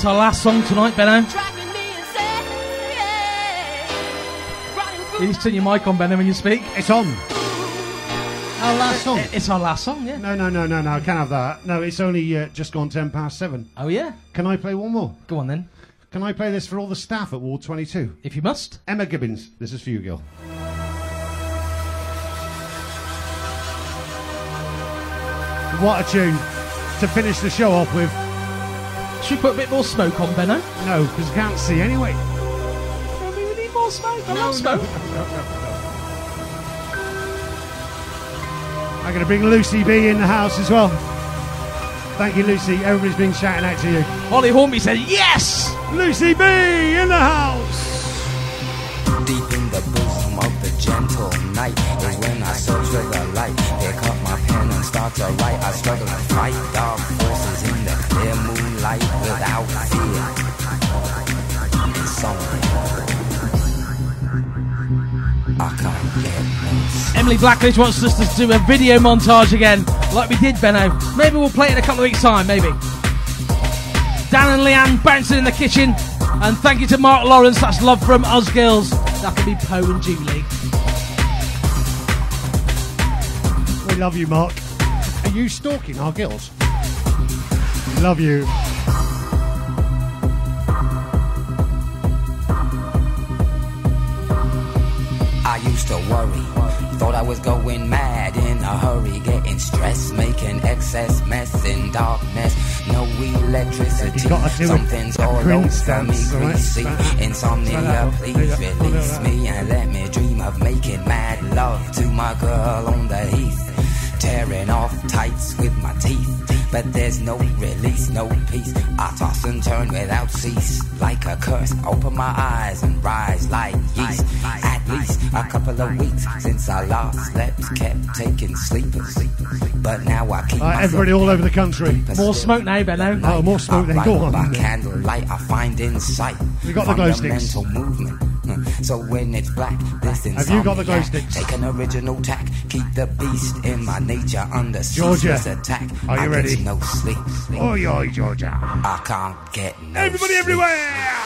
It's our last song tonight, Benno. You need to turn your mic on, Benno, when you speak. It's on. Our last song. It's our last song, yeah. No, no, no, no, no. I can't have that. No, it's only uh, just gone ten past seven. Oh, yeah? Can I play one more? Go on then. Can I play this for all the staff at Ward 22? If you must. Emma Gibbons, this is for you, girl. What a tune to finish the show off with. Should we put a bit more smoke on, Benno? No, because I can't see anyway. we need more smoke. I love smoke. I'm going to bring Lucy B in the house as well. Thank you, Lucy. Everybody's been shouting out to you. Holly Hornby said yes! Lucy B in the house. Deep in the bosom of the gentle night is when I search for the light. Pick up my pen and start to write. I struggle to fight dark forces in the clear moonlight without fear. Insomnia. I can't get. Emily Blackledge wants us to do a video montage again, like we did, Benno. Maybe we'll play it in a couple of weeks' time, maybe. Dan and Leanne bouncing in the kitchen. And thank you to Mark Lawrence, that's love from us girls. That'll be Poe and Julie. We love you, Mark. Are you stalking our girls? Love you. Worry. Thought I was going mad in a hurry, getting stressed, making excess mess in darkness. No electricity. Something's all over me, greasy. Insomnia, please release me and let me dream of making mad love to my girl on the heath. Tearing off tights with my teeth. but there's no release, no peace. I toss and turn without cease, like a curse. Open my eyes and rise like yeast. At least a couple of weeks since I last slept, kept taking sleepers. But now I keep myself everybody all over the country. More smoke now, Benno. Oh, more smoke then. Go on. By then. candlelight, I find insight. We got the glow sticks? Movement. So when it's black, this Have you got the glow insomniac sticks? Take an original tack. Keep the beast in my nature under Georgia, attack. are you I ready? Get no sleep. Oi, oi, Georgia. I can't get no Everybody sleep. everywhere!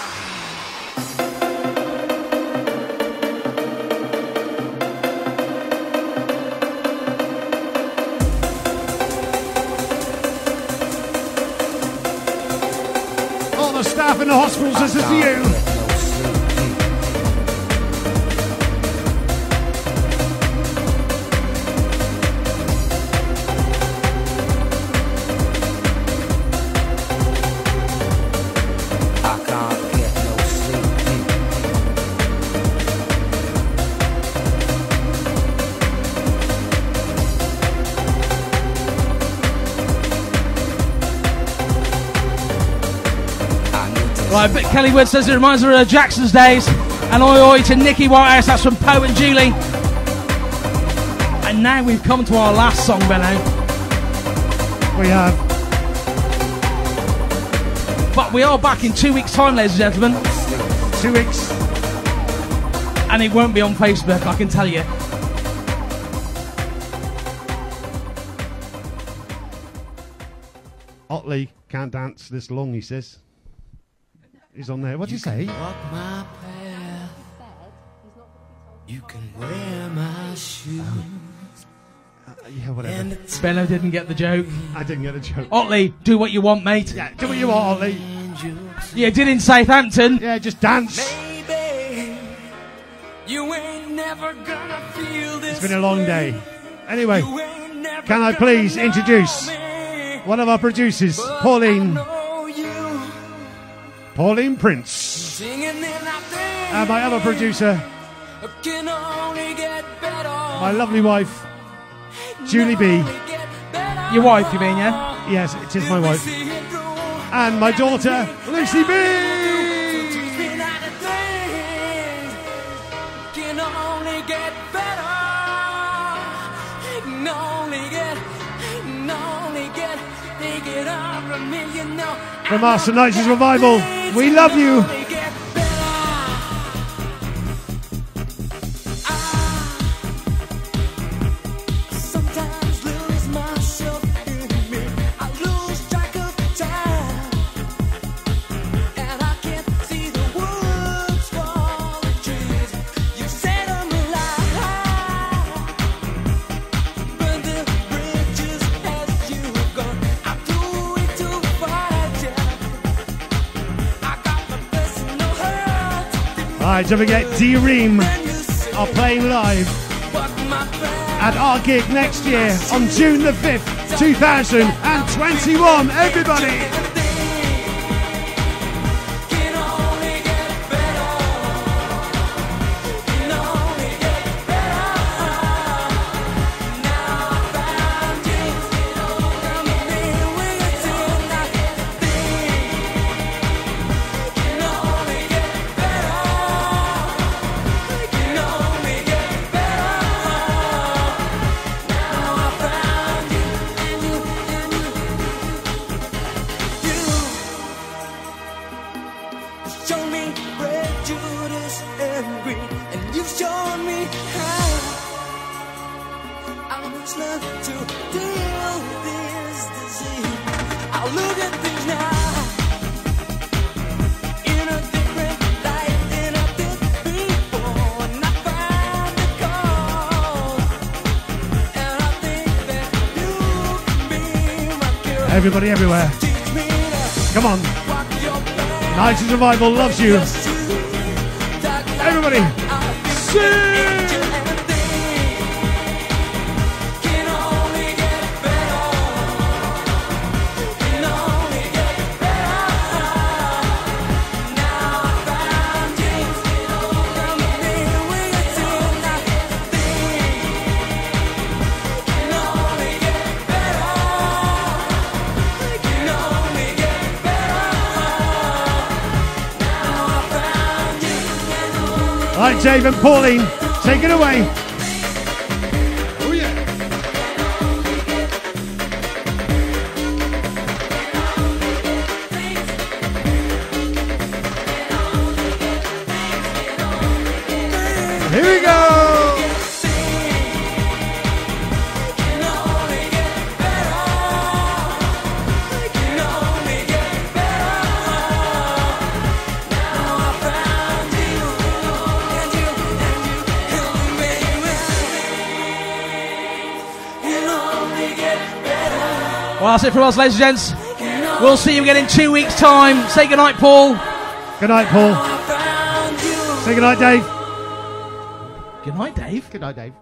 All the staff in the hospitals, this is you. Right, but Kelly Wood says it reminds her of Jackson's days. And oi oi to Nikki Whitehouse, that's from Poe and Julie. And now we've come to our last song, Benno. We have. But we are back in two weeks' time, ladies and gentlemen. Two weeks. And it won't be on Facebook, I can tell you. Otley can't dance this long, he says. He's on there. What'd you say? Walk my path. You can wear my shoes. Yeah, whatever. And Benno didn't get the joke. I didn't get the joke. Otley, do what you want, mate. Yeah, do what you want, Otley. You did in Southampton. Yeah, just dance. baby, you ain't never gonna feel this. It's been a long day. Anyway, You ain't never can I please introduce one of our producers, Pauline, I know you Pauline Prince, singing in that thing and my other producer, can only get better. my lovely wife, Julie B. Your wife, you mean, yeah? Yes, it is my wife, and my daughter, Lucy B. Can only get better. Can only get, can only get, take it off from me, you. From us, tonight's revival. We love you. Hurt. Don't forget, D Ream are playing live at our gig next year on June the 5th, 2021. Everybody! Everybody everywhere. Come on. 90's Revival loves you. Everybody, sing! Right, Dave and Pauline, take it away. From us, ladies and gents. We'll see you again in two weeks' time. Say goodnight, Paul. Good night, Paul. Say good night, Dave. Good night, Dave. Good night, Dave.